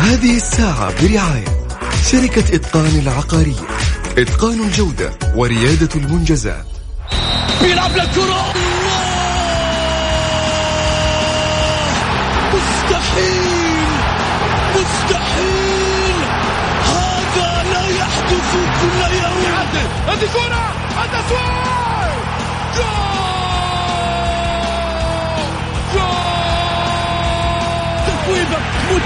هذه الساعة برعاية شركة إتقان العقارية إتقان الجودة وريادة المنجزات. بيلعب للكرة مستحيل! مستحيل! هذا لا يحدث كل يوم. هذه كرة. التسويق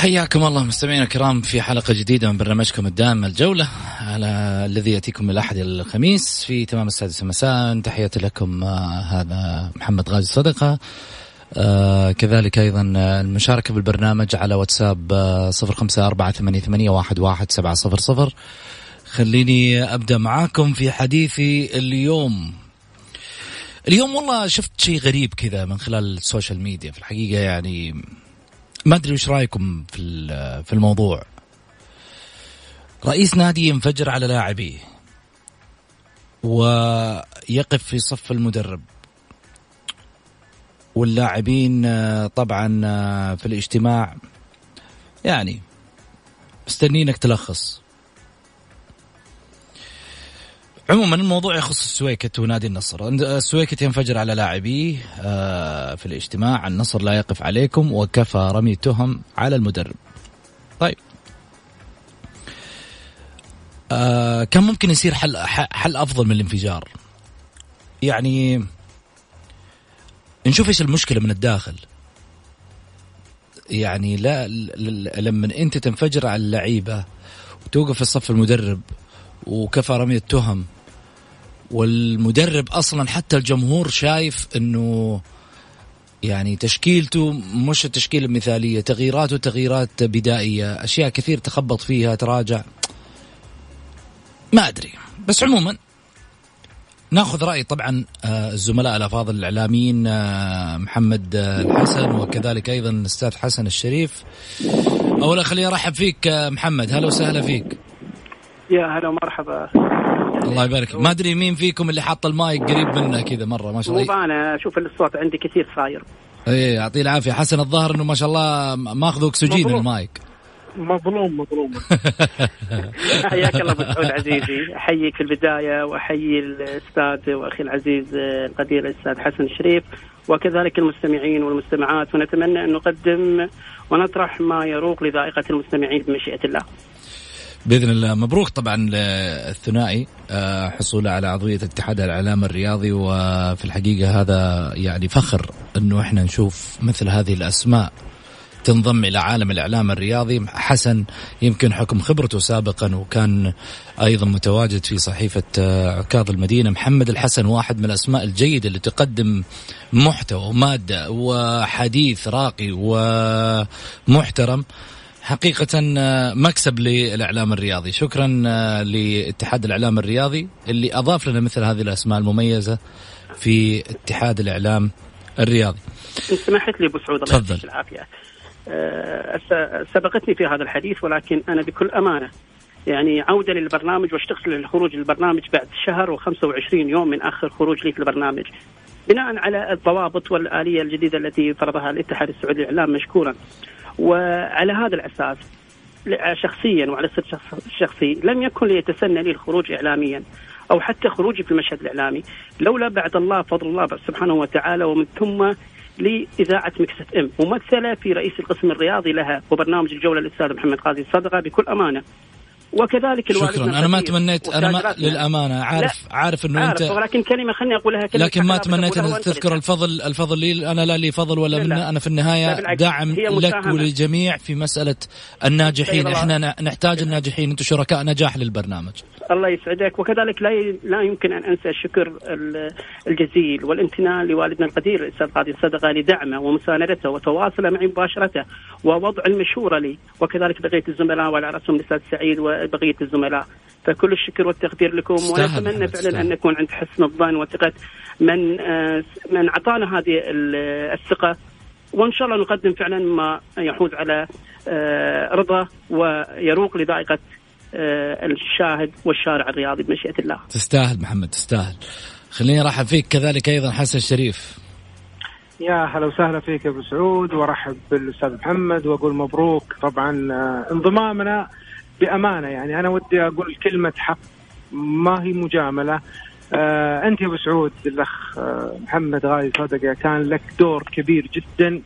حياكم الله مستمعينا الكرام في حلقة جديدة من برنامجكم الدائم الجولة. على الذي يأتيكم من الأحد إلى الخميس. في تمام السادسة مساء تحياتي لكم آه هذا محمد غازي صدقة. آه كذلك أيضا المشاركة بالبرنامج على واتساب آه صفر خمسة أربعة ثمانية, واحد سبعة صفر صفر. خليني أبدأ معاكم في حديثي اليوم. اليوم والله شفت شيء غريب كذا من خلال السوشيال ميديا في الحقيقة يعني ما أدري وش رأيكم في في الموضوع. رئيس نادي ينفجر على لاعبيه ويقف في صف المدرب. واللاعبين طبعا في الاجتماع يعني مستنينك تلخص. عموما الموضوع يخص السويكت ونادي النصر. السويكت ينفجر على لاعبيه في الاجتماع. النصر لا يقف عليكم وكفى رمي تهم على المدرب. طيب. كان ممكن يصير حل حل أفضل من الانفجار. يعني نشوف إيش المشكلة من الداخل. يعني لا لما أنت تنفجر على اللعيبة وتوقف في صف المدرب وكفى رمي التهم والمدرب أصلا حتى الجمهور شايف إنه يعني تشكيلته مش التشكيلة المثالية تغييراته تغييرات بدائية أشياء كثير تخبط فيها تراجع. ما أدري. بس عموما ناخذ رأي طبعا الزملاء الأفاضل الإعلاميين محمد الحسن وكذلك أيضا الأستاذ حسن الشريف. اولا خليني أرحب فيك محمد. هلا وسهلا فيك. يا هلا ومرحبا. الله يبارك. ما أدري مين فيكم اللي حاط المايك قريب منه كذا مرة ما شاء الله. مو أنا أشوف الصوت عندي كثير صاير. إيه يعطيه العافية. حسن الظاهر إنه ما شاء الله ماخذ أكسجين مظلوم. المايك. مظلوم مظلوم. حياك الله أبو سعود عزيزي. احييك في البداية وأحيي الأستاذ وأخي العزيز القدير الأستاذ حسن الشريف وكذلك المستمعين والمستمعات. ونتمنى أن نقدم ونطرح ما يروق لذائقة المستمعين بمشيئة الله. بإذن الله. مبروك طبعا الثنائي حصوله على عضوية اتحاد الإعلام الرياضي وفي الحقيقة هذا يعني فخر إنه إحنا نشوف مثل هذه الأسماء تنضم إلى عالم الإعلام الرياضي. حسن يمكن حكم خبرته سابقا وكان أيضا متواجد في صحيفة عكاظ المدينة. محمد الحسن واحد من الأسماء الجيدة اللي تقدم محتوى ومادة وحديث راقي ومحترم. حقيقة مكسب للإعلام الرياضي. شكرا لاتحاد الإعلام الرياضي اللي أضاف لنا مثل هذه الأسماء المميزة في اتحاد الإعلام الرياضي. إن سمحت لي أبو سعود الله. يعطيك العافية. أه سبقتني في هذا الحديث ولكن أنا بكل أمانة يعني عودة للبرنامج واشتغل للخروج للبرنامج بعد شهر و25 يوم من آخر خروج لي في البرنامج. بناء على الضوابط والآلية الجديدة التي فرضها الاتحاد السعودي للإعلام مشكورا. وعلى هذا الأساس شخصيا وعلى الصدق الشخصي لم يكن ليتسنى لي الخروج اعلاميا أو حتى خروجي في المشهد الإعلامي لولا بعد الله فضل الله سبحانه وتعالى ومن ثم لإذاعة Mix FM ممثلة في رئيس القسم الرياضي لها وبرنامج الجولة الأستاذ محمد غازي صدقة بكل أمانة. وكذلك شكرا. أنا ما تمنيت أنا ما للأمانة. عارف عارف إنه عارف انت ولكن كلمة خليني أقولها كلمة لكن ما تمنيت ان تذكر الفضل الفضل لي. أنا لا لي فضل ولا لا، من لا. أنا في لا، النهايه هي لك. وللجميع في مسألة الناجحين. طيب إحنا نحتاج الناجحين. أنتم شركاء نجاح للبرنامج. الله يسعدك. وكذلك لا لا يمكن أن أنسى الشكر ال- الجزيل والامتنان لوالدنا القدير الأستاذ قاضي الصدقة لدعمه ومساندته وتواصله معي مباشرة ووضع المشورة لي. وكذلك بقية الزملاء وعلى رأسهم الأستاذ سعيد وبقيه الزملاء. فكل الشكر والتقدير لكم تستاهل ونتمنى محمد، فعلا تستاهل. أن نكون عند حسن الظن وثقة من آه، من أعطانا هذه ال- الثقة. وإن شاء الله نقدم فعلا ما يحوز على آه، رضا ويروق لذائقة آه، الشاهد والشارع الرياضي بمشيئة الله. تستاهل محمد تستاهل. خليني أرحب فيك. كذلك أيضا حسن الشريف. يا هلا وسهلا فيك يا أبو سعود. وأرحب بالأستاذ محمد. وأقول مبروك طبعا انضمامنا بأمانة يعني أنا ودي أقول كلمة حق. ما هي مجاملة. آه أنت يا أبو سعود الأخ آه محمد غالي صدقة كان لك دور كبير جدا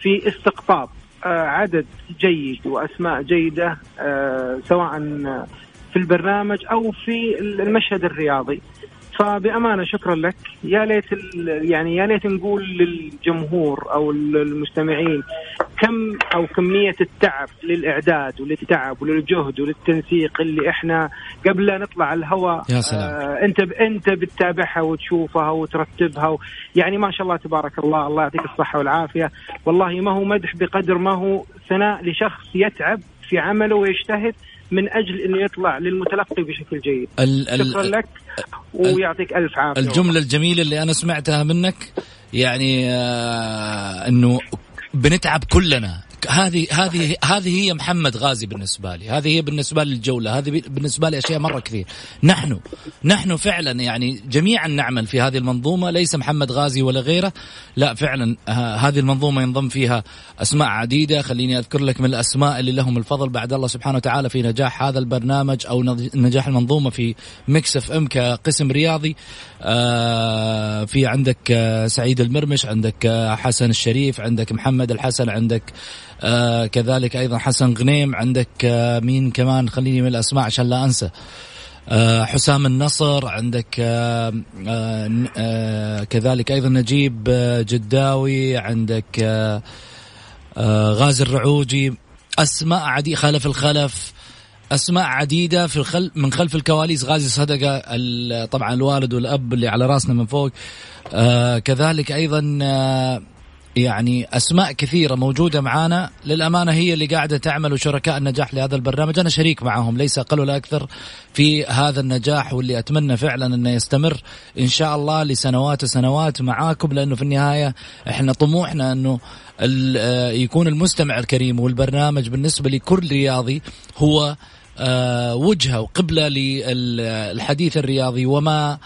في استقطاب آه عدد جيد وأسماء جيدة آه سواء في البرنامج أو في المشهد الرياضي. فبأمانة شكرا لك يا ليت يعني يا ليت نقول للجمهور أو المستمعين كم أو كمية التعب للإعداد وللتعب وللجهد وللتنسيق اللي إحنا قبل لا نطلع على الهواء يا سلام. آه أنت ب- أنت بتتابعها وتشوفها وترتبها و يعني ما شاء الله تبارك الله الله يعطيك الصحة والعافية والله ما هو مدح بقدر ما هو ثناء لشخص يتعب في عمله ويجتهد من أجل انه يطلع للمتلقي بشكل جيد. ال شكرا ال لك ويعطيك ألف عافية. الجملة الجميلة اللي أنا سمعتها منك يعني آه أنه بنتعب كلنا. هذه هذه هذه هي محمد غازي بالنسبة لي، هذه هي بالنسبة لي الجوله، هذه بالنسبة لي اشياء مرة كثير. نحن نحن فعلا يعني جميعا نعمل في هذه المنظومة ليس محمد غازي ولا غيره، لا فعلا ه- هذه المنظومة ينضم فيها أسماء عديدة، خليني أذكر لك من الأسماء اللي لهم الفضل بعد الله سبحانه وتعالى في نجاح هذا البرنامج أو نجاح المنظومة في Mix FM كقسم رياضي. آه في عندك آه سعيد المرمش، عندك آه حسن الشريف، عندك محمد الحسن، عندك آه كذلك أيضا حسن غنيم عندك آه مين كمان؟ خليني من الأسماء عشان لا أنسى. آه حسام النصر عندك آه آه آه كذلك أيضا نجيب آه جداوي عندك آه غازي الرعوجي. أسماء عديده خلف الخلف. أسماء عديدة في الخل من خلف الكواليس. غازي صدقة طبعا الوالد والأب اللي على رأسنا من فوق. كذلك أيضا يعني أسماء كثيرة موجودة معانا. للأمانة هي اللي قاعدة تعمل وشركاء النجاح لهذا البرنامج. أنا شريك معهم ليس أقل ولا أكثر في هذا النجاح واللي أتمنى فعلا إنه يستمر إن شاء الله لسنوات وسنوات معاكم لأنه في النهاية إحنا طموحنا إنه آه، يكون المستمع الكريم والبرنامج بالنسبة لكل رياضي هو آه، وجهة وقبلة للحديث الرياضي وما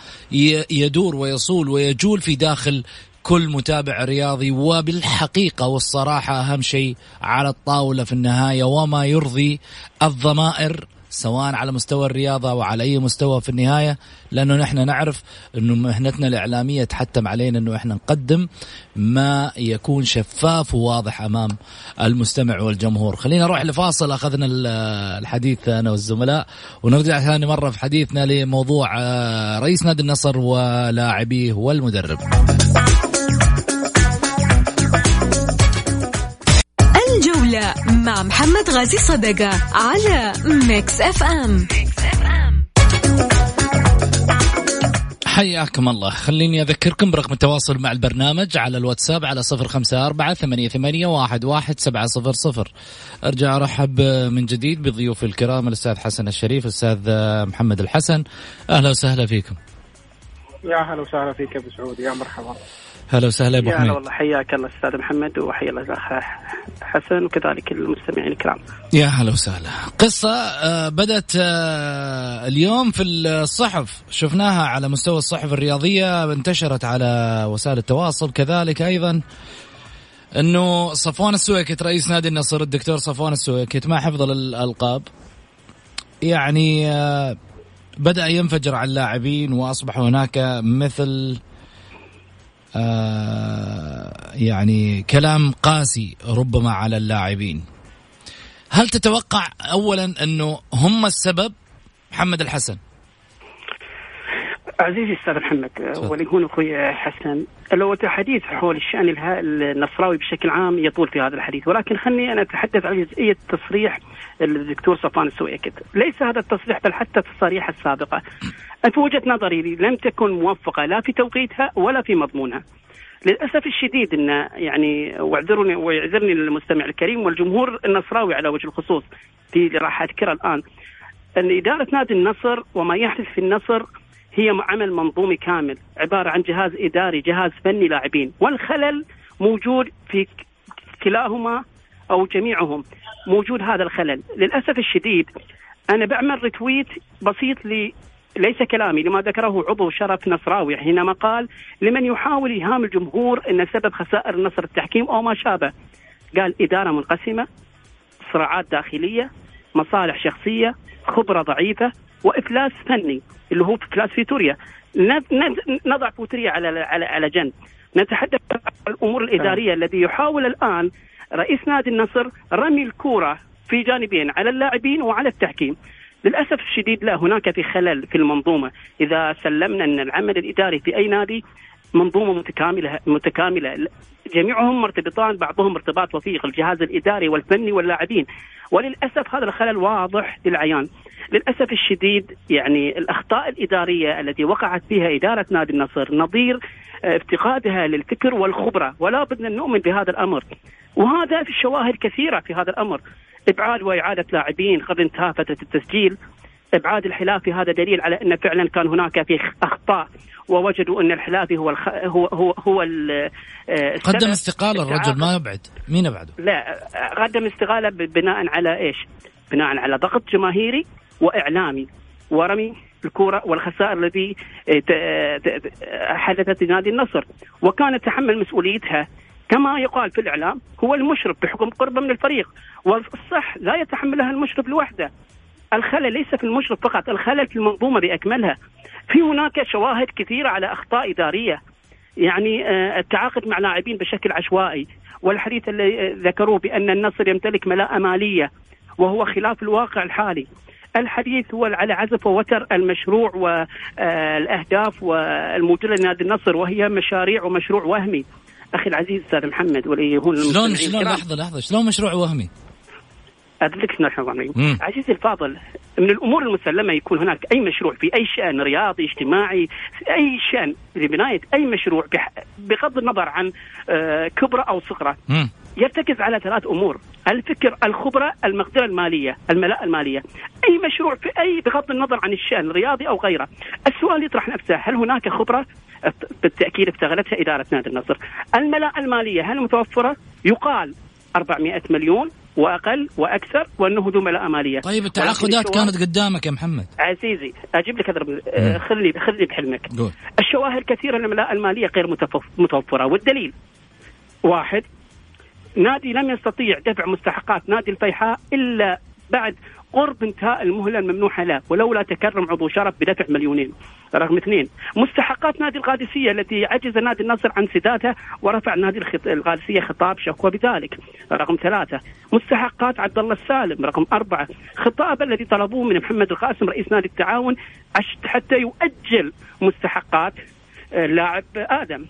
يدور ويصول ويجول في داخل كل متابع رياضي وبالحقيقة والصراحة أهم شيء على الطاولة في النهاية وما يرضي الضمائر سواء على مستوى الرياضة أو على أي مستوى في النهاية لأنه نحن نعرف أنه مهنتنا الإعلامية تحتم علينا أنه إحنا نقدم ما يكون شفاف وواضح أمام المستمع والجمهور. خلينا نروح لفاصل أخذنا ال- الحديث أنا والزملاء ونرجع ثاني مرة في حديثنا لموضوع آه، رئيس نادي النصر ولاعبيه والمدرب. مع محمد غازي صدقة على Mix FM حياكم الله. خليني أذكركم برقم التواصل مع البرنامج على الواتساب على صفر خمسة أربعة ثمانية, ثمانية واحد, واحد سبعة صفر صفر. أرجع أرحب من جديد بضيوف الكرام الأستاذ حسن الشريف الأستاذ محمد الحسن. أهلا وسهلا فيكم. يا هلا وسهلا فيك يا أبو سعود يا مرحبا. هلا وسهلا هلا حميد. والله حياك الله أستاذ محمد وحيا الله الأخ حسن وكذلك المستمعين الكرام. يا هلا وسهلا. قصة آه، بدأت آه، اليوم في الصحف. شفناها على مستوى الصحف الرياضية انتشرت على وسائل التواصل كذلك أيضا. أنه صفوان السويكت رئيس نادي النصر الدكتور صفوان السويكت مع حفظ الألقاب. يعني آه، بدأ ينفجر على اللاعبين وأصبح هناك مثل يعني كلام قاسي ربما على اللاعبين. هل تتوقع اولا أنه هم السبب؟ محمد الحسن. عزيزي الأستاذ محمد ولي هون أخوي حسن لو الحديث حول الشأن النصراوي بشكل عام يطول في هذا الحديث ولكن خلني أنا أتحدث عن جزئية تصريح الدكتور صفوان السويكت ليس هذا التصريح بل حتى التصاريح السابقة. في وجهه نظري لم تكن موفقة لا في توقيتها ولا في مضمونها. للأسف الشديد إن يعني واعذرني ويعذرني المستمع الكريم والجمهور النصراوي على وجه الخصوص في راح أذكره الآن. إن إدارة نادي النصر وما يحدث في النصر هي عمل منظومي كامل عبارة عن جهاز إداري جهاز فني لاعبين. والخلل موجود في كلاهما أو جميعهم موجود هذا الخلل. للأسف الشديد أنا بعمل ريتويت بسيط ل ليس كلامي لما ذكره عضو شرف نصراوي حينما قال لمن يحاول إيهام الجمهور إن سبب خسائر النصر التحكيم أو ما شابه؟ قال إدارة منقسمة صراعات داخلية مصالح شخصية خبرة ضعيفة وإفلاس فني اللي هو إفلاس فيتوريا ن- ن- نضع فيتوريا على على على جنب. نتحدث عن الأمور الإدارية الذي يحاول الآن رئيس نادي النصر رمي الكورة في جانبين على اللاعبين وعلى التحكيم. للأسف الشديد لا هناك في خلل في المنظومة. إذا سلمنا أن العمل الإداري في أي نادي منظومة متكامله متكاملة. جميعهم مرتبطان بعضهم ارتباط وثيق الجهاز الإداري والفني واللاعبين. وللأسف هذا الخلل واضح للعيان. للأسف الشديد يعني الأخطاء الإدارية التي وقعت فيها إدارة نادي النصر نظير آه، افتقادها للفكر والخبرة. ولا بدنا نؤمن بهذا الأمر. وهذا في الشواهد كثيرة في هذا الأمر. إبعاد وإعادة لاعبين قبل انتهاء فترة التسجيل. ابعاد الحلافي هذا دليل على أن فعلا كان هناك في أخطاء ووجدوا أن الحلافي هو الخ... هو هو هو ال... آه،. قدم استقالة الرجل ما يبعد. مين ابعده لا قدم استقالة بناء على إيش؟ بناء على ضغط جماهيري وإعلامي. ورمي الكره والخسائر التي ت- حدثت لنادي النصر. وكان يتحمل مسؤوليتها. كما يقال في الإعلام هو المشرف بحكم قربه من الفريق. والصح لا يتحملها المشرف لوحده. الخلل ليس في المشرف فقط الخلل في المنظومة بأكملها. في هناك شواهد كثيرة على أخطاء إدارية. يعني آه، التعاقد مع لاعبين بشكل عشوائي والحديث اللي آه، ذكروه بأن النصر يمتلك ملاءة مالية وهو خلاف الواقع الحالي. الحديث هو على عزف ووتر المشروع والاهداف والموجودة لنادي النصر وهي مشاريع ومشروع وهمي. أخي العزيز أستاذ محمد واللي هو شلون شلون. لحظة لحظة. شلون مشروع وهمي؟ أدلك الرحمن الرحيم مم. عزيزي الفاضل من الأمور المسلمة يكون هناك أي مشروع في أي شأن رياضي اجتماعي في أي شأن لبنايه أي مشروع بغض النظر عن آه، كبره أو صغره. يرتكز على ثلاث أمور الفكر الخبرة المقدرة المالية الملاءه المالية. أي مشروع في أي بغض النظر عن الشأن الرياضي أو غيره. السؤال يطرح نفسه هل هناك خبرة؟ بالتأكيد استغلتها إدارة نادي النصر. الملاءه المالية هل متوفرة؟ يقال 400 مليون. وأقل وأكثر وانه ذو ملاءه ماليه طيب التعاقدات كانت قدامك يا محمد. عزيزي أجيب لك هذا آه، خلني خلني بحلمك. قول. الشواهد كثيرة الملاءه المالية غير متوفرة. والدليل واحد نادي لم يستطيع دفع مستحقات نادي الفيحاء إلا بعد قرب انتهاء المهلة الممنوحة له ولولا تكرم عضو شرف بدفع مليونين رقم اثنين. مستحقات نادي القادسية التي عجز نادي النصر عن سدادها ورفع نادي القادسية خطاب شكوى بذلك. رقم ثلاثة. مستحقات عبد الله السالم رقم أربعة. خطاب الذي طلبوه من محمد القاسم رئيس نادي التعاون حتى يؤجل مستحقات آه، لاعب آدم.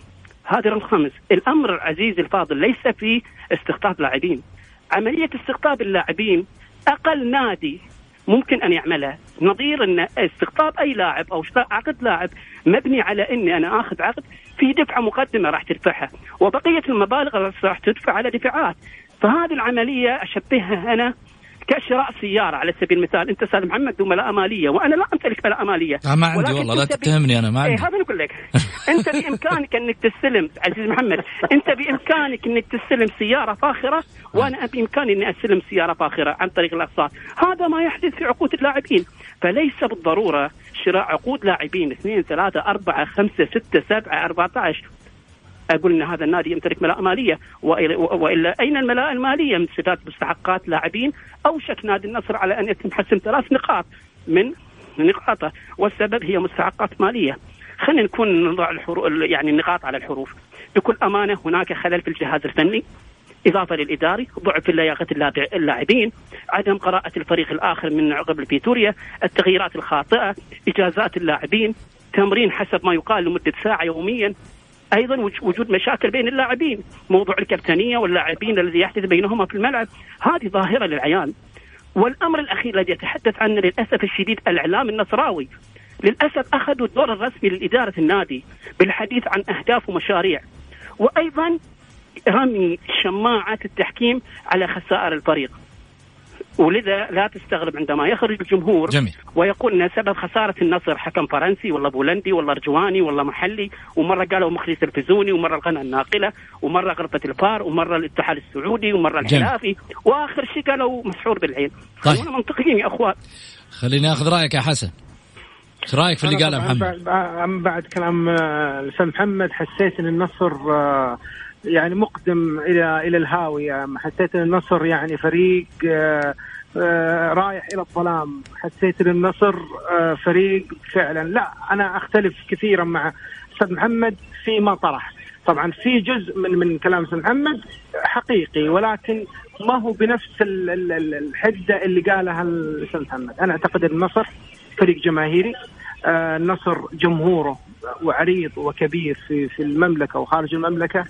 هذا رقم خمس. الأمر العزيز الفاضل ليس في استقطاب لاعبين. عملية استقطاب اللاعبين أقل نادي ممكن أن يعملها نظير أن استقطاب أي لاعب أو عقد لاعب مبني على أني أنا آخذ عقد في دفعة مقدمة راح تدفعها وبقية المبالغ راح تدفع على دفعات. فهذه العملية أشبهها أنا كشراء سيارة. على سبيل المثال أنت أستاذ محمد ذو ملاءه مالية وأنا لا أمتلك ملاءه مالية. آه ما عندي والله لا تتهمني أنا ما إيه عندي. هذا أقول لك. أنت بإمكانك انك تستلم عزيز محمد أنت بإمكانك انك تستلم سيارة فاخرة وأنا بإمكاني اني أستلم سيارة فاخرة عن طريق الأقساط. هذا ما يحدث في عقود اللاعبين. فليس بالضرورة شراء عقود لاعبين اثنين ثلاثة أربعة خمسة ستة سبعة 14 أقول إن هذا النادي يمتلك ملاءة مالية. وإلا- وإلا أين الملاءة المالية؟ من سداد مستحقات لاعبين. أوشك نادي النصر على أن يتم حسم ثلاث نقاط من نقاطه والسبب هي مستحقات مالية. خلينا نكون نضع الحروف يعني النقاط على الحروف. بكل أمانة هناك خلل في الجهاز الفني إضافة للإداري ضعف في لياقة اللاعبين عدم قراءة الفريق الآخر من عقب الفيتوريا التغييرات الخاطئة إجازات اللاعبين تمرين حسب ما يقال لمدة ساعة يوميا. أيضا وجود مشاكل بين اللاعبين موضوع الكابتنية واللاعبين الذي يحدث بينهما في الملعب هذه ظاهرة للعيان والأمر الأخير الذي يتحدث عنه للأسف الشديد الإعلام النصراوي. للأسف أخذوا الدور الرسمي لإدارة النادي بالحديث عن أهداف ومشاريع. وأيضا رمي شماعة التحكيم على خسائر الفريق. ولذا لا تستغرب عندما يخرج الجمهور جميل. ويقول إن سبب خسارة النصر حكم فرنسي ولا بولندي ولا ارجواني ولا محلي ومرة قالوا مخرج تلفزيوني ومرة القناة الناقلة ومرة غرفة الفار ومرة الاتحاد السعودي ومرة الحلافي وآخر شيء قالوا مسحور بالعين طيب. خلونا منطقيين يا أخوان خليني آخذ رأيك يا حسن إيش رأيك في اللي قاله محمد؟ بعد, بعد كلام آه، الأستاذ محمد حسيت إن النصر آه، يعني مقدم إلى إلى الهاويه حسيت إن النصر يعني فريق آه، آه، رايح إلى الظلام. حسيت إن النصر آه، فريق فعلا. لا أنا أختلف كثيرا مع أستاذ محمد فيما طرح. طبعا في جزء من من كلام أستاذ محمد حقيقي ولكن ما هو بنفس الحدة اللي قالها الأستاذ محمد. أنا أعتقد النصر فريق جماهيري النصر جمهوره وعريض وكبير في في المملكة وخارج المملكة.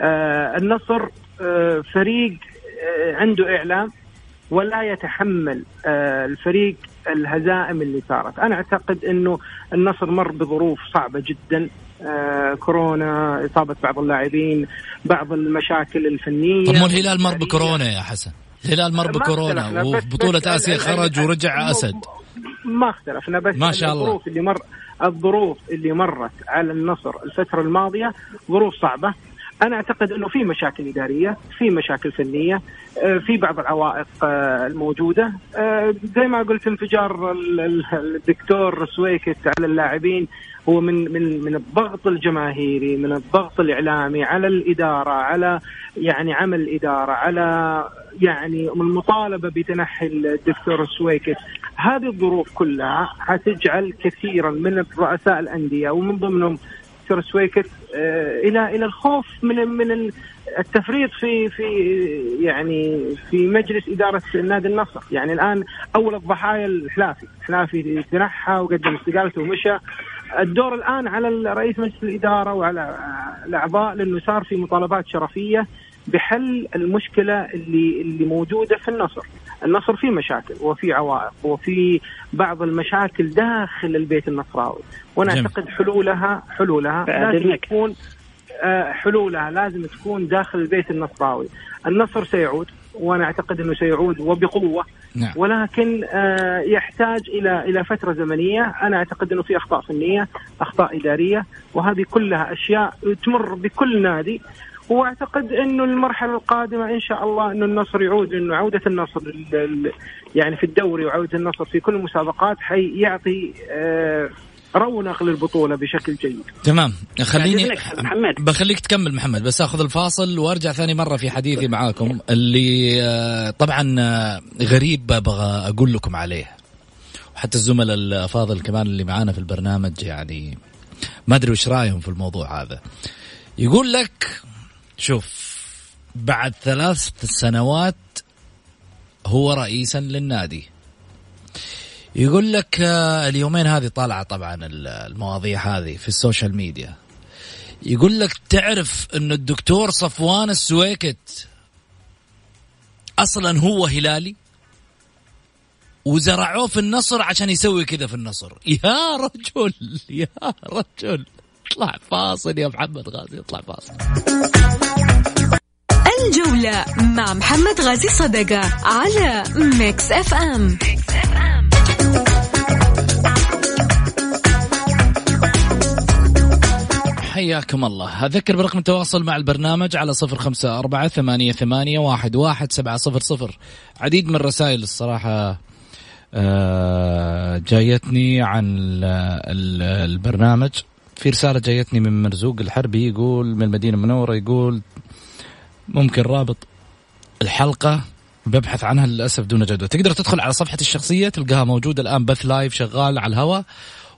النصر آه، فريق آه، عنده إعلام ولا يتحمل الفريق الهزائم اللي صارت. أنا أعتقد إنه النصر مر بظروف صعبة جدا كورونا إصابة بعض اللاعبين بعض المشاكل الفنية طب الهلال مر بكورونا يا حسن؟ الهلال مر بكورونا وفي بطوله آسيا خرج ورجع أسد. ما اختلفنا بس ما شاء الله. الظروف اللي مر الظروف اللي مرت على النصر الفترة الماضية ظروف صعبة. أنا أعتقد أنه في مشاكل إدارية في مشاكل فنية آه، في بعض العوائق آه، الموجودة. آه، زي ما قلت انفجار الدكتور سويكت على اللاعبين. هو من من من الضغط الجماهيري من الضغط الإعلامي على الإدارة على يعني عمل الإدارة على يعني المطالبة بتنحي الدكتور سويكت. هذه الظروف كلها حتجعل كثيرا من رؤساء الأندية ومن ضمنهم دكتور سويكت آه، إلى إلى الخوف من من التفريط في في يعني في مجلس إدارة نادي النصر، يعني الآن أول الضحايا الحلافي، الحلافي تنحى وقدم استقالته ومشى. الدور الآن على رئيس مجلس الإدارة وعلى الأعضاء لأنه صار في مطالبات شرفية بحل المشكلة اللي اللي موجودة في النصر. النصر فيه مشاكل وفي عوائق وفي بعض المشاكل داخل البيت النصراوي. وأنا جميل. أعتقد حلولها حلولها لازم تكون آه، حلولها لازم تكون داخل البيت النصراوي. النصر سيعود وأنا أعتقد إنه سيعود وبقوة. نعم. ولكن آه، يحتاج إلى إلى فترة زمنية. أنا أعتقد إنه في أخطاء فنيه أخطاء إدارية. وهذه كلها أشياء تمر بكل نادي. وأعتقد إنه المرحلة القادمة إن شاء الله إنه النصر يعود إنه عودة النصر يعني في الدوري وعودة النصر في كل المسابقات حيعطي آه رونق للبطولة بشكل جيد. تمام خليني محمد بخليك تكمل محمد بس أخذ الفاصل وأرجع ثاني مرة في حديثي معاكم اللي آه، طبعا آه، غريب أبغى أقول لكم عليه. وحتى الزملاء الأفاضل كمان اللي معانا في البرنامج يعني ما أدري وش رأيهم في الموضوع هذا. يقول لك شوف بعد ثلاث سنوات هو رئيسا للنادي. يقول لك آه، اليومين هذه طالعة طبعا المواضيع هذه في ال social media. يقول لك تعرف إن الدكتور صفوان السويكت أصلا هو هلالي؟ وزرعوه في النصر عشان يسوي كذا في النصر. يا رجل يا رجل. اطلع فاصل يا محمد غازي اطلع فاصل. الجولة مع محمد غازي صدقة على Mix FM. حياكم الله. أذكر برقم التواصل مع البرنامج على صفر خمسة أربعة ثمانية, ثمانية واحد, واحد سبعة صفر صفر. عديد من الرسائل الصراحة آه، جايتني عن البرنامج. في رسالة جايتني من مرزوق الحربي يقول من المدينة المنورة يقول ممكن رابط الحلقة ببحث عنها للأسف دون جدوى. تقدر تدخل على صفحتي الشخصية تلقاها موجودة الآن بث لايف شغال على الهواء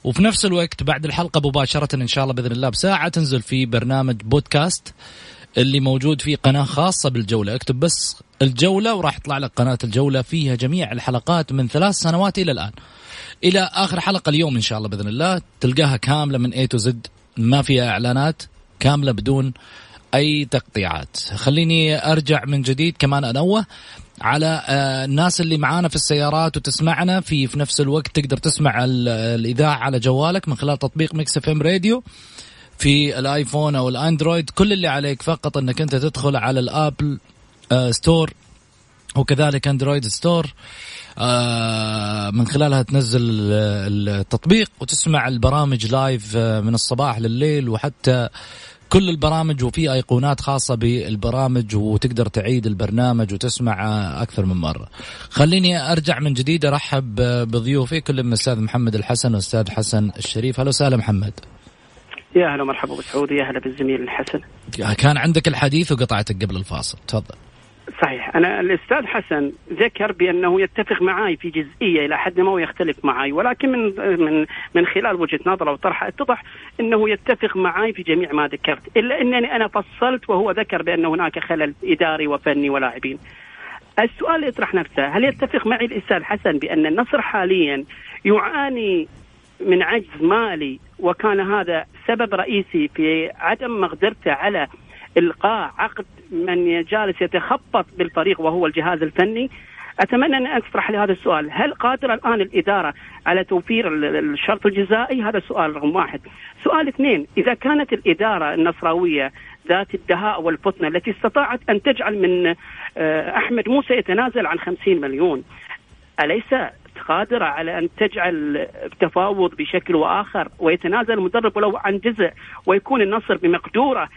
وفي نفس الوقت بعد الحلقة مباشرة إن شاء الله بإذن الله بساعة تنزل في برنامج بودكاست اللي موجود فيه قناة خاصة بالجولة. اكتب بس الجولة وراح يطلع لك قناة الجولة فيها جميع الحلقات من ثلاث سنوات إلى الآن. إلى آخر حلقة اليوم إن شاء الله بإذن الله. تلقاها كاملة من A to Z ما فيها إعلانات كاملة بدون أي تقطيعات. خليني أرجع من جديد كمان انوه على آه، الناس اللي معانا في السيارات وتسمعنا في في نفس الوقت تقدر تسمع الإذاعة على جوالك من خلال تطبيق Mix FM Radio في ال iPhone أو ال Android كل اللي عليك فقط إنك أنت تدخل على ال Apple Store وكذلك Android Store آه، من خلالها تنزل التطبيق وتسمع البرامج live آه، من الصباح لليل وحتى كل البرامج وفي أيقونات خاصة بالبرامج وتقدر تعيد البرنامج وتسمع أكثر من مرة. خليني أرجع من جديد أرحب بضيوفي كل من الأستاذ محمد الحسن والأستاذ حسن الشريف، أهلا وسهلا محمد. يا هلا ومرحبا ابو سعود يا هلا بالزميل الحسن. كان عندك الحديث وقطعتك قبل الفاصل، تفضل. صحيح. أنا الأستاذ حسن ذكر بأنه يتفق معي في جزئية إلى حد ما ويختلف معي ولكن من من من خلال وجهة نظره وطرحه اتضح أنه يتفق معي في جميع ما ذكرت إلا أنني أنا فصلت وهو ذكر بأن هناك خلل إداري وفني ولاعبين. السؤال يطرح نفسه هل يتفق معي الأستاذ حسن بأن النصر حاليا يعاني من عجز مالي وكان هذا سبب رئيسي في عدم مقدرته على إلقاء عقد من جالس يتخبط بالفريق وهو الجهاز الفني أتمنى أن اطرح لهذا السؤال، هل قادره الآن الإدارة على توفير الشرط الجزائي؟ هذا سؤال رقم واحد. سؤال اثنين، إذا كانت الإدارة النصراوية ذات الدهاء والفطنه التي استطاعت أن تجعل من آه، أحمد موسى يتنازل عن 50 مليون، أليس قادرة على أن تجعل تفاوض بشكل وآخر ويتنازل المدرب ولو عن جزء ويكون النصر بمقدورة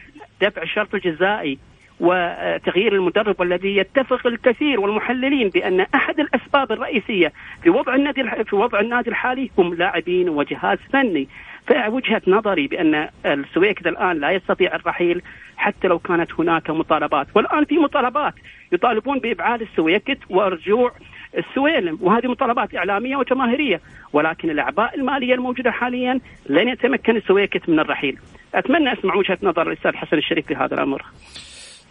دفع الشرط الجزائي وتغيير المدرب والذي يتفق الكثير والمحللين بأن أحد الأسباب الرئيسية في وضع النادي في وضع النادي الحالي هم لاعبين وجهاز فني. فوجهة نظري بأن السويكت الآن لا يستطيع الرحيل حتى لو كانت هناك مطالبات. والآن في مطالبات. يطالبون بإبعاد السويكت ورجوع السويلم. وهذه مطالبات إعلامية وجماهيرية. ولكن الأعباء المالية الموجودة حاليا لن يتمكن السويكت من الرحيل. أتمنى أسمع وجهة نظر الأستاذ حسن الشريف في هذا الأمر.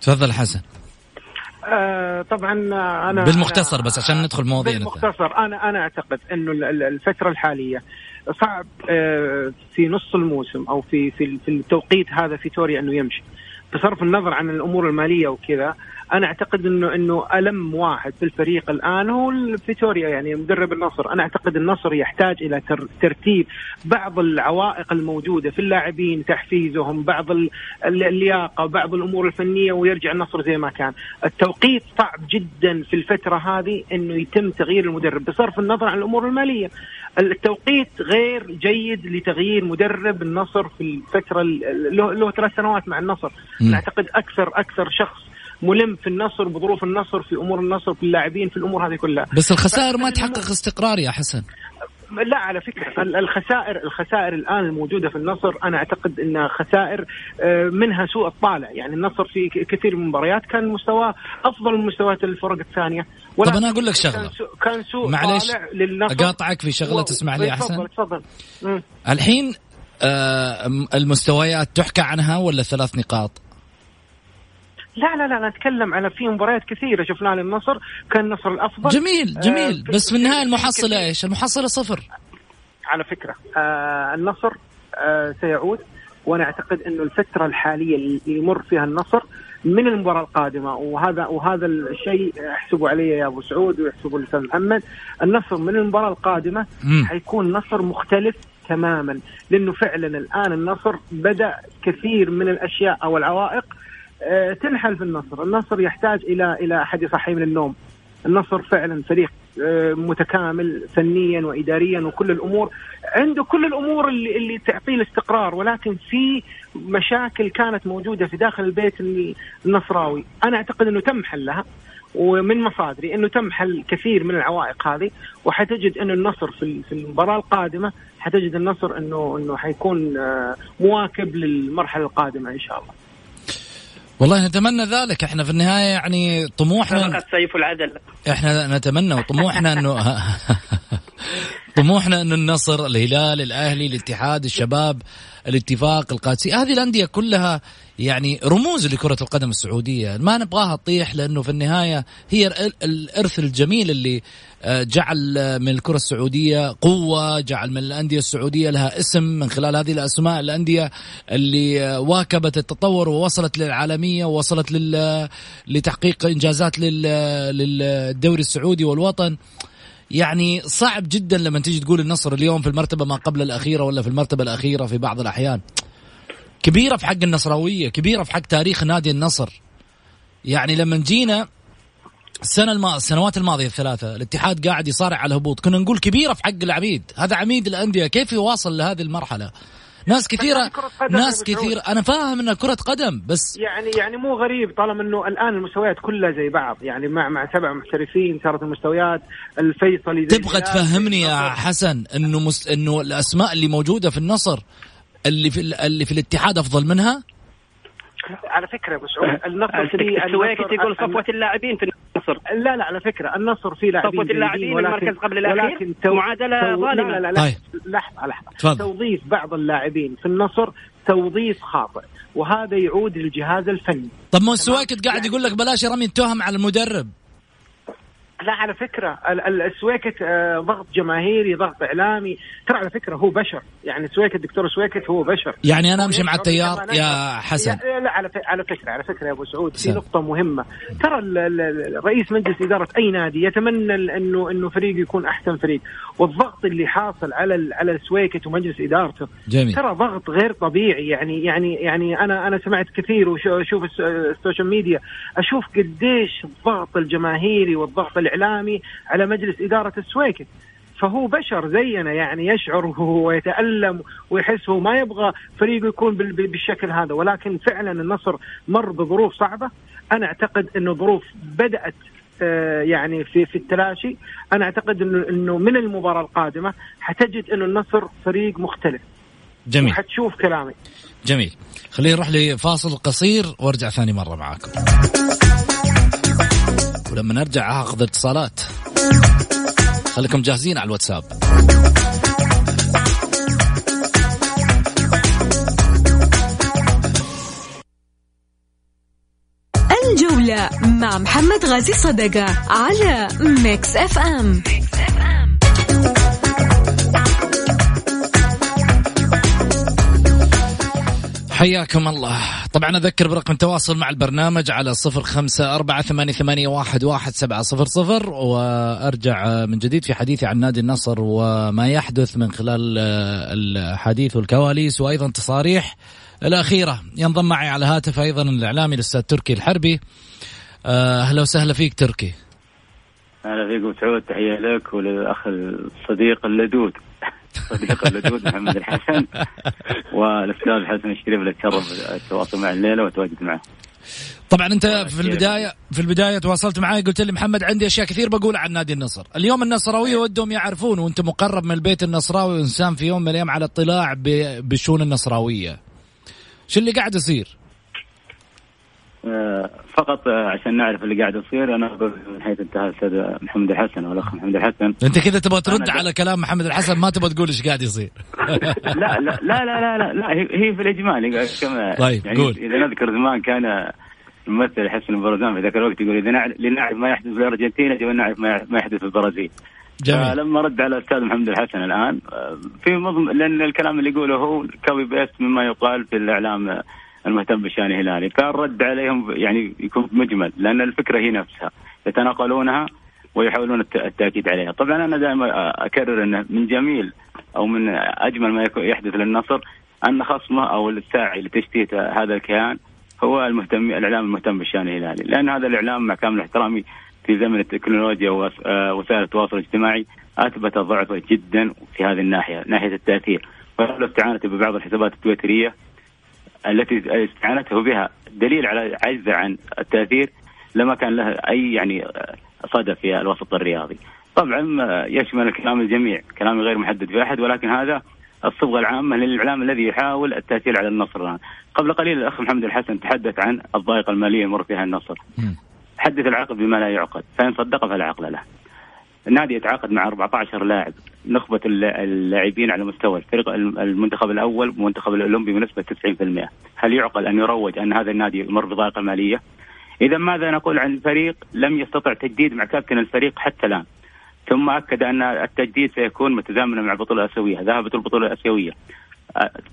تفضل حسن. آه طبعا أنا بالمختصر بس عشان ندخل مواضيع بالمختصر. أنا أنا أعتقد إنه الفترة الحالية صعب آه في نص الموسم أو في في في التوقيت هذا فيتوريا أنه يمشي. بصرف النظر عن الأمور المالية وكذا أنا أعتقد انه إنه ألم واحد في الفريق الآن هو فيتوريا يعني مدرب النصر. أنا أعتقد النصر يحتاج إلى ترتيب. بعض العوائق الموجودة في اللاعبين تحفيزهم بعض اللياقة بعض الأمور الفنية ويرجع النصر زي ما كان. التوقيت صعب جدا في الفترة هذه إنه يتم تغيير المدرب بصرف النظر عن الأمور المالية. التوقيت غير جيد لتغيير مدرب النصر في الفترة له ثلاث سنوات مع النصر. أعتقد أكثر أكثر شخص ملم في النصر بظروف النصر في أمور النصر في اللاعبين في الأمور هذه كلها. بس الخسائر ما تحقق استقرار يا حسن. لا على فكرة الخسائر الخسائر الآن الموجودة في النصر أنا أعتقد انها خسائر آه، منها سوء الطالع. يعني النصر في كثير من المباريات كان مستواه أفضل من مستويات الفرق الثانية. طب أنا أقول لك شغلة. كان سوء معلش طالع للنصر. أقاطعك في شغلة تسمح لي احسن تفضل تفضل. الحين آه المستويات تحكى عنها ولا ثلاث نقاط؟ لا لا لا نتكلم على في مباريات كثيرة شفناها للنصر كان النصر الأفضل. جميل جميل. آه بس في النهايه المحصلة إيش؟ المحصلة صفر. على فكرة آه النصر آه سيعود. وأنا أعتقد إنه الفترة الحالية اللي يمر فيها النصر من المباراة القادمة وهذا وهذا الشيء احسبوا علي يا أبو سعود ويحسبوا الاستاذ محمد. النصر من المباراة القادمة م. حيكون نصر مختلف تماما لأنه فعلا الآن النصر بدأ كثير من الأشياء أو العوائق آه، تنحل في النصر. النصر يحتاج إلى إلى أحد يصحي من النوم. النصر فعلا فريق آه، متكامل فنيا واداريا وكل الأمور. عنده كل الأمور اللي, اللي تعطيه الاستقرار ولكن في مشاكل كانت موجودة في داخل البيت النصراوي. أنا أعتقد إنه تم حلها ومن مصادري إنه تم حل كثير من العوائق هذه وحتجد إنه النصر في في المباراة القادمة حتجد النصر انه إنه حيكون آه، مواكب للمرحلة القادمة إن شاء الله. والله نتمنى ذلك. إحنا في النهاية يعني طموحنا سيف العدل. إحنا نتمنى وطموحنا إنه طموحنا إنه النصر الهلال الأهلي الاتحاد الشباب الاتفاق القادسي هذه الأندية كلها يعني رموز لكرة القدم السعودية. ما نبغاها تطيح لأنه في النهاية هي ال- الإرث الجميل اللي آه، جعل من الكرة السعودية قوة جعل من الأندية السعودية لها اسم من خلال هذه الأسماء. الأندية اللي آه، واكبت التطور ووصلت للعالمية ووصلت لل... لتحقيق إنجازات لل... للدوري السعودي والوطن. يعني صعب جدا لما تيجي تقول النصر اليوم في المرتبة ما قبل الأخيرة ولا في المرتبة الأخيرة في بعض الأحيان. كبيرة في حق النصراوية كبيرة في حق تاريخ نادي النصر يعني لما جينا السنة الما... السنوات الماضية الثلاثة الاتحاد قاعد يصارع على الهبوط كنا نقول كبيرة في حق العبيد هذا عميد الأندية كيف يواصل لهذه المرحلة ناس كثيرة ناس. كثيرة أنا فاهم أنها كرة قدم بس يعني يعني مو غريب طالما إنه الآن المستويات كلها زي بعض يعني مع مع سبع محترفين صارت المستويات الفيصلي زي تبغى تفهمني يا. حسن إنه مس... إنه الأسماء اللي موجودة في النصر اللي في ال- اللي في الاتحاد أفضل منها؟ على فكرة يا أبو سعود النصر في السويكت النصر- يقول صفوة اللاعبين في النصر. لا لا على فكرة النصر فيه لاعبين صفوة اللاعبين ولكن- المركز قبل تو- معادلة تو- ظالمة. لا لا لا طيب. لحظة لحظة. توظيف بعض اللاعبين في النصر توظيف خاطئ وهذا يعود للجهاز الفني. طب ما السويكت قاعد يقول لك بلاش رمي التهم على المدرب. لا على فكرة ال- ال- السويكت آه، ضغط جماهيري ضغط إعلامي. ترى على فكرة هو بشر. يعني سويكت دكتور سويكت هو بشر. يعني أنا أمشي مع التيار يا. حسن. لا, لا على على فكرة على فكرة يا أبو سعود في. نقطة مهمة. ترى رئيس مجلس إدارة أي نادي يتمنى إنه إنه فريق يكون أحسن فريق. والضغط اللي حاصل على على السويكت ومجلس إدارته. جميل. ترى ضغط غير طبيعي. يعني يعني يعني أنا أنا سمعت كثير واشوف ال social media. أشوف قديش الضغط الجماهيري والضغط الاعلامي على مجلس إدارة السويكت فهو بشر زينا يعني يشعر ويتألم ويحس هو ما يبغى فريقه يكون بال- بال- بالشكل هذا. ولكن فعلا النصر مر بظروف صعبة. أنا أعتقد أنه ظروف بدأت آه، يعني في في التلاشي. أنا أعتقد انه إنه من المباراة القادمة حتجد إنه النصر فريق مختلف. جميل. وحتشوف كلامي. جميل. خلينا نروح لفاصل قصير وأرجع ثاني مرة معاكم. ولما نرجع هاخذ اتصالات. خليكم جاهزين على الواتساب. الجولة مع محمد غازي صدقة على Mix FM حياكم الله. طبعا أذكر برقم التواصل مع البرنامج على صفر خمسة أربعة ثمانية, واحد, سبعة صفر صفر وأرجع من جديد في حديثي عن نادي النصر وما يحدث من خلال الحديث والكواليس وأيضا تصاريح الأخيرة. ينضم معي على هاتف أيضا الإعلامي الأستاذ تركي الحربي. آه، أهلا وسهلا فيك تركي. أهلا فيك سعود تحية لك وللأخ الصديق اللدود. صديق اللدود محمد الحسن والأستاذ حسن الشريف اللي تشرف التواصل معه الليلة وتواجد معه. طبعا أنت في البدايه في البداية تواصلت معي قلت لي محمد عندي أشياء كثير بقول عن نادي النصر، اليوم النصراويه ودهم يعرفون وأنت مقرب من البيت النصراوي وإنسان في يوم من الأيام على اطلاع ب- بالشؤون النصراوية. شو اللي قاعد يصير؟ آه، فقط آه، عشان نعرف اللي قاعد يصير أنا من حيث انتهى الأستاذ محمد الحسن والاخ محمد الحسن أنت كذا تبغى ترد على كلام محمد الحسن ما تبغى تقول إيش قاعد يصير. لا لا لا لا لا لا, لا هي هي في الإجمال كما طيب، يعني قول. إذا نذكر زمان كان الممثل حسن البرزان في ذاك الوقت يقول إذا نعرف لنعرف ما يحدث في الارجنتين يجب ان نعرف ما يح- ما يحدث في البرازيل. جميل لما رد على الأستاذ محمد الحسن الآن آه، في مضم لأن الكلام اللي يقوله هو copy paste مما يقال في الإعلام آه، المهتم بالشان الهلالي فالرد عليهم يعني يكون مجمل لأن الفكرة هي نفسها. يتناقلونها ويحاولون الت- التأكيد عليها. طبعا أنا دائما آه، أكرر انه من جميل أو من أجمل ما يحدث للنصر أن خصمه أو الساعي لتشتيت هذا الكيان هو المهتم الإعلام المهتم بالشان الهلالي لأن هذا الإعلام مع كامل احترامي في زمن التكنولوجيا ووسائل التواصل الاجتماعي أثبت ضعفه جدا في هذه الناحية ناحية التأثير. ولولا استعانته ببعض الحسابات التويترية التي استعانته بها دليل على عجزه عن التأثير لما كان له أي يعني صدى في الوسط الرياضي. طبعا آه، يشمل الكلام الجميع، كلامي غير محدد في أحد ولكن هذا الصبغة العامة للإعلام الذي يحاول التأثير على النصر الآن. قبل قليل الأخ محمد الحسن تحدث عن الضائقة المالية يمر فيها النصر. حدث العقل بما لا يعقل، فإن صدق فلا عقل له. النادي يتعاقد مع 14 لاعب نخبة اللاعبين على مستوى الفريق المنتخب الأول والمنتخب الأولمبي بنسبة 90% هل يعقل أن يروج أن هذا النادي يمر بضائقة مالية؟ إذا ماذا نقول عن الفريق لم يستطع تجديد مع كابتن الفريق حتى الآن؟ ثم أكد أن التجديد سيكون متزامنا مع البطولة الآسيوية ذهبت البطولة الآسيوية.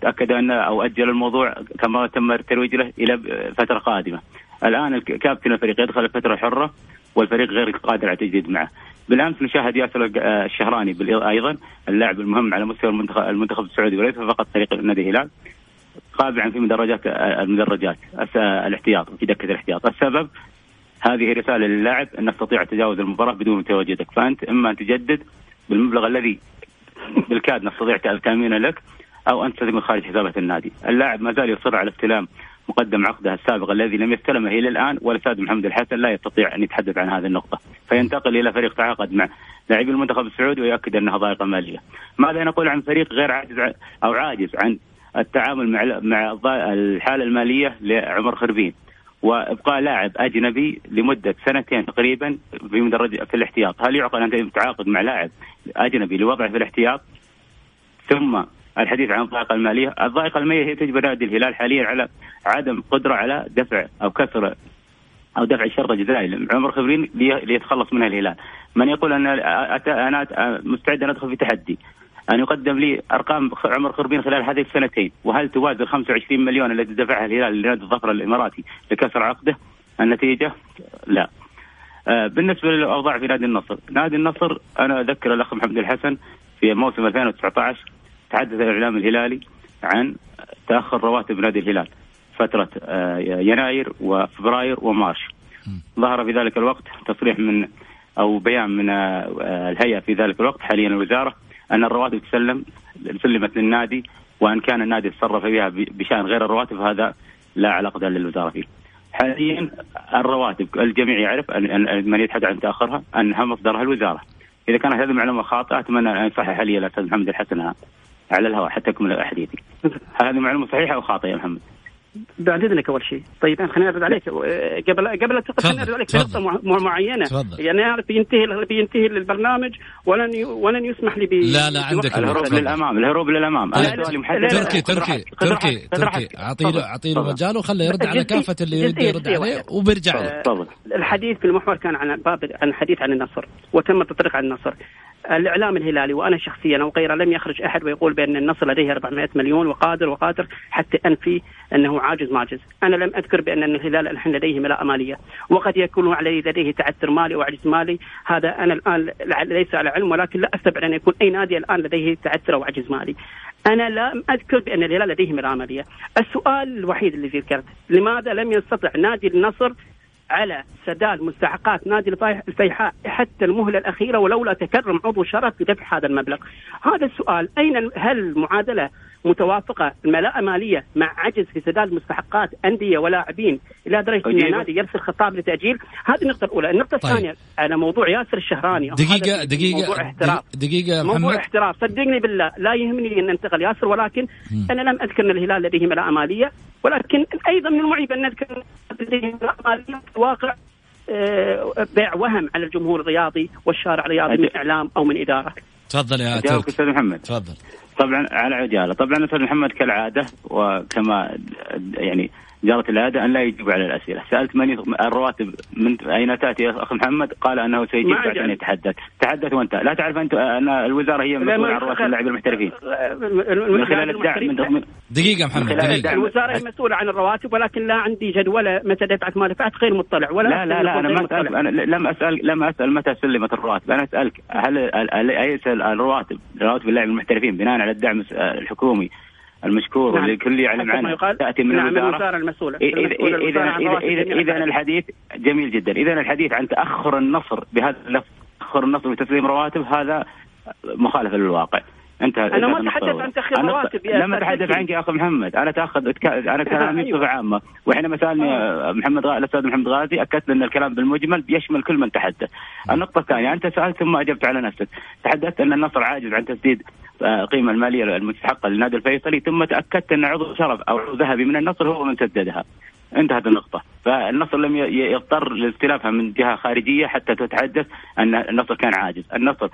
تأكد أن أو أجل الموضوع كما تم الترويج له إلى فترة قادمة. الآن كابتن الفريق يدخل الفترة الحرة والفريق غير قادر على التجديد معه. بالأمس نشاهد ياسر الشهراني أيضا اللاعب المهم على مستوى المنتخب السعودي وليس فقط فريق النادي الهلال. قابعا في مدرجات المدرجات. الاحتياط في دكة الاحتياط. السبب؟ هذه رسالة للاعب أن تستطيع تجاوز المباراة بدون تواجدك. فأنت إما أن تجدد بالمبلغ الذي بالكاد نستطيع تامينه لك أو ان تستثمر خارج حسابات النادي. اللاعب ما زال يصر على استلام مقدم عقده السابق الذي لم يستلمه إلى الآن والأستاذ محمد الحسن لا يستطيع أن يتحدث عن هذه النقطة. فينتقل إلى فريق تعاقد مع لاعبي المنتخب السعودي ويؤكد انها ضائقة مالية. ماذا نقول عن فريق غير عاجز أو عاجز عن التعامل مع مع الحالة المالية لعمر خربين؟ وإبقاء لاعب أجنبي لمدة سنتين تقريبا في مدرج في الاحتياط، هل يعقل أن تتعاقد مع لاعب أجنبي لوضعه في الاحتياط؟ ثم الحديث عن الضائقة المالية، الضائقة المالية هي تجبر نادي الهلال حاليا على عدم قدرة على دفع أو كسر أو دفع الشرط الجزائي عمر خبرين ليتخلص منها الهلال. من يقول أن أنا مستعد أن أدخل في تحدي أن يقدم لي أرقام عمر خربين خلال هذه السنتين وهل توازن 25 مليون الذي دفعها الهلال لنادي الظفر الإماراتي لكسر عقده؟ النتيجة لا. آه، بالنسبة للأوضاع في نادي النصر، نادي النصر أنا أذكر الأخ محمد الحسن في موسم 2019 تحدث الإعلام الهلالي عن تأخر رواتب نادي الهلال فترة آه، يناير وفبراير ومارش. ظهر في ذلك الوقت تصريح من أو بيان من آه، الهيئة في ذلك الوقت حاليا الوزارة أن الرواتب تسلم سلمت للنادي وإن كان النادي تصرف فيها بشأن غير الرواتب هذا لا علاقة للوزارة فيه. حاليا الرواتب الجميع يعرف أن من يتحدث عن تأخرها أنها مصدرها الوزارة. إذا كانت هذه المعلومة خاطئة أتمنى أن يصحح لي الأستاذ محمد الحسن على الهواء حتى أكمل حديثي. هذه معلومة صحيحة أو خاطئه يا محمد؟ بعد إذنك أول شيء. طيب خليني ارد عليك. قبل قبل التقط خليني ارد عليك في نقطة معينة. تفضل. يعني بينتهي بينتهي البرنامج ولن ولن يسمح لي لا لا عندك الهروب للأمام. الهروب للأمام. تركي تركي تركي تركي. اعطي له اعطي له مجال وخله يرد على كافة اللي يريد يرد عليه وبيرجع تفضل الحديث في المحور كان عن باب عن الحديث عن النصر وتم التطريق عن النصر. الإعلام الهلالي وأنا شخصيا أو غيره لم يخرج أحد ويقول بأن النصر لديه 400 مليون وقادر وقادر حتى أنفي أنه عاجز ماجز، أنا لم أذكر بأن الهلال الحين لديه ملاءة مالية وقد يكون عليه لديه تعثر مالي أو عجز مالي، هذا أنا الآن ليس على علم ولكن لا أستبعد أن يكون أي نادي الآن لديه تعثر أو عجز مالي. أنا لم أذكر بأن الهلال لديه ملاءة مالية، السؤال الوحيد اللي ذكرت لماذا لم يستطع نادي النصر على سداد مستحقات نادي الفيحاء حتى المهلة الأخيرة ولولا تكرم عضو شرف بدفع هذا المبلغ. هذا السؤال أين هل المعادلة متوافقة. الملاءة مالية مع عجز في سداد مستحقات أندية ولاعبين إلى درجة أن النادي يرسل خطاب لتأجيل. هذه النقطة الأولى. النقطة طيب. الثانية على موضوع ياسر الشهراني. دقيقة دقيقة موضوع احتراف. دقيقة محمد. موضوع احتراف. صدقني بالله لا يهمني أن ننتقل ياسر ولكن م. أنا لم أذكر أن الهلال لديه ملاءة مالية ولكن أيضا من المعيب أن نذكر لديه ملاءة مالية واقع آه، بيع وهم على الجمهور الرياضي والشارع الرياضي من إعلام أو من إدارة. تفضل يا أستاذ محمد. تفضل. طبعا على عجالة، طبعا أستاذ محمد كالعادة وكما يعني جرت العادة أن لا يجيب على الأسئلة، سألت من الرواتب من أين تأتي يا أخ محمد؟ قال أنه سيجيب بعد أن يتحدث، تحدث وانت، لا تعرف أنت أن الوزارة هي مسؤوله عن رواتب اللاعبين المحترفين. من خلال الدعم من دقيقة محمد دقيقة. الوزارة هي مسؤولة عن الرواتب ولكن لا عندي جدولة متى دفعت ما دفعت غير مطلع ولا لا لا لا أنا ما أسأل أنا لم أسأل لم أسأل متى سلمت الرواتب، أنا أسألك هل أي الرواتب رواتب اللاعبين المحترفين بناء على الدعم الحكومي المشكور نعم. واللي الكل يعلم عنه تأتي من نعم الوزارة, الوزارة المسؤولة. اذا اذا إذا الحديث جميل جدا. إذا الحديث عن تأخر النصر بهذا اللفظ تأخر النصر بتسليم رواتب هذا مخالف للواقع. أنت أنا ما أتحدث عن تاخير رواتب يا لم أتحدث عنك يا أخي محمد. أنا تأخذ أنا كلامي بصفة عامة. وحينما سالني آه. محمد غ... الأستاذ محمد غازي أكدت ان الكلام بالمجمل يشمل كل من تحدث. النقطة الثانية أنت سألت ثم أجبت على نفسك. تحدثت أن النصر عاجز عن تسديد القيمه المالية المستحقة للنادي الفيصلي ثم تأكدت أن عضو شرف أو عضو ذهبي من النصر هو من سددها. انتهت النقطة. فالنصر لم يضطر لاستلافها من جهة خارجية حتى تتحدث أن النصر كان عاجز. النصر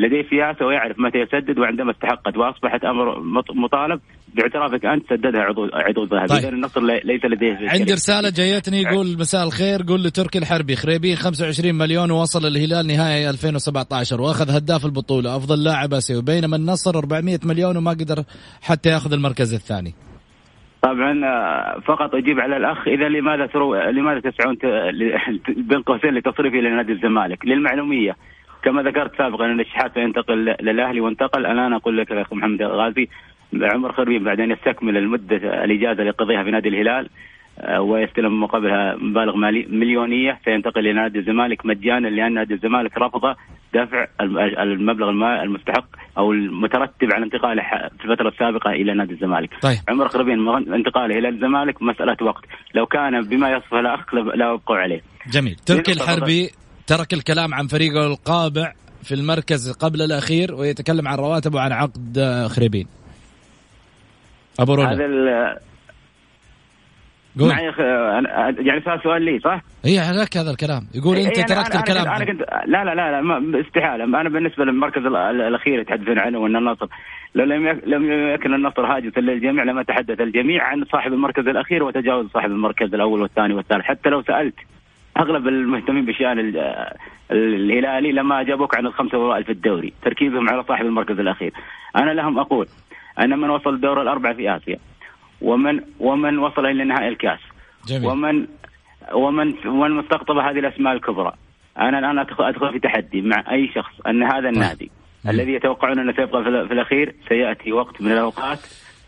لديه سياسة ويعرف متى يسدد وعندما استحقت وأصبحت أمر مطالب. باعترافك أنت سددها عضو عضو ذهبي. طيب. النصر ليس لديه عندي رسالة جايتني يقول مساء الخير قول لتركي الحربي خريبين 25 مليون ووصل الهلال نهائي 2017 وأخذ هداف البطولة أفضل لاعب آسيوي بينما النصر 400 مليون وما قدر حتى يأخذ المركز الثاني. طبعا آه، فقط أجيب على الأخ إذا لماذا ترو لماذا تسعون بين قوسين لتصريفه إلى نادي الزمالك؟ للمعلومية. كما ذكرت سابقا أن الشحات سينتقل للأهلي وانتقل الآن أقول لك يا أخي محمد الغازي عمر خربين بعد ان يستكمل المدة الإجازة اللي يقضيها في نادي الهلال آه، ويستلم مقابلها مبالغ مالي مليونية سينتقل إلى نادي الزمالك مجانا لأن نادي الزمالك رفض دفع المبلغ المستحق أو المترتب على انتقاله في الفترة السابقة إلى نادي الزمالك. طيب. عمر خربين انتقاله إلى الزمالك مسألة وقت، لو كان بما يصفه الاخ لا يبقوا عليه. جميل، تركي الحربي ترك الكلام عن فريقه القابع في المركز قبل الأخير ويتكلم عن رواتب وعن عقد خريبين. أبو رولا هذا قول. معي يعني صار سؤال لي صح؟ هي لك هذا الكلام يقول أنت إيه تركت أنا الكلام أنا كنت لا لا لا, لا استحالة أنا بالنسبة للمركز الأخير يتحدثون عنه وأن النصر لو لم لم يكن النصر هاجسا للجميع لما تحدث الجميع عن صاحب المركز الأخير وتجاوز صاحب المركز الأول والثاني والثالث حتى لو سألت أغلب المهتمين بالشان الهلالي لما أجابوك عن الخمسة اوائل في الدوري تركيزهم على صاحب المركز الأخير أنا لهم أقول أن من وصل الدور الأربعة في آسيا ومن ومن وصل إلى نهائي الكاس جميل. ومن ومن ومن مستقطب هذه الأسماء الكبرى أنا الآن ادخل أدخل في تحدي مع أي شخص أن هذا. النادي. الذي يتوقعون أنه سيبقى في الأخير سيأتي وقت من الأوقات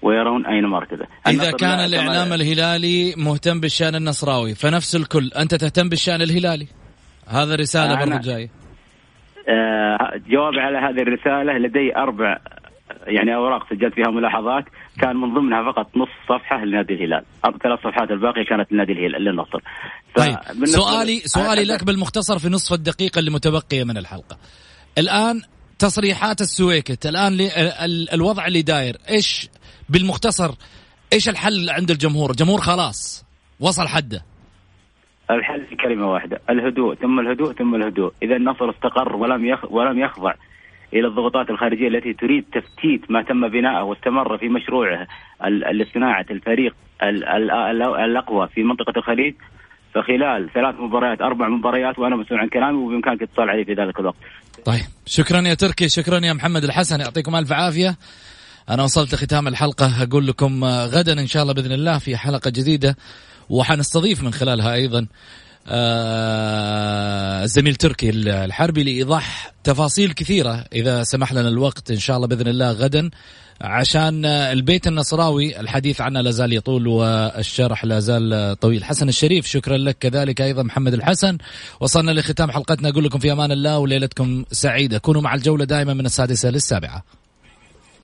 ويرون أين مركزه. إذا كان الإعلام الهلالي مهتم بالشأن النصراوي فنفس الكل أنت تهتم بالشأن الهلالي. هذا رسالة برضو جاية. آه جواب على هذه الرسالة لدي أربع يعني أوراق سجلت فيها ملاحظات كان من ضمنها فقط نص صفحة لنادي الهلال ثلاث صفحات الباقية كانت لنادي الهلال للنصر طيب سؤالي سؤالي لك بالمختصر في نصف الدقيقة اللي متبقية من الحلقة الآن تصريحات السويكت. الآن الوضع اللي داير. إيش بالمختصر إيش الحل عند الجمهور؟ الجمهور خلاص وصل حده. الحل في كلمة واحدة الهدوء. ثم الهدوء ثم الهدوء. إذا النصر استقر ولم يخ ولم يخضع إلى الضغوطات الخارجية التي تريد تفتيت ما تم بناءه واستمر في مشروعه لصناعه الفريق الأقوى في منطقة الخليج. فخلال ثلاث مباريات أربع مباريات وأنا مسؤول عن كلامي وبإمكانك الاتصال علي في ذلك الوقت. طيب شكرا يا تركي شكرا يا محمد الحسن يعطيكم ألف عافية. أنا وصلت لختام الحلقة أقول لكم غدا إن شاء الله بإذن الله في حلقة جديدة وحنستضيف من خلالها أيضا الزميل تركي الحربي لإيضاح تفاصيل كثيرة إذا سمح لنا الوقت إن شاء الله بإذن الله غدا عشان البيت النصراوي الحديث عنه لا زال يطول والشرح لا زال طويل. حسن الشريف شكرا لك. كذلك أيضا محمد الحسن. وصلنا لختام حلقتنا أقول لكم في أمان الله وليلتكم سعيدة. كونوا مع الجولة دائما من السادسة للسابعة.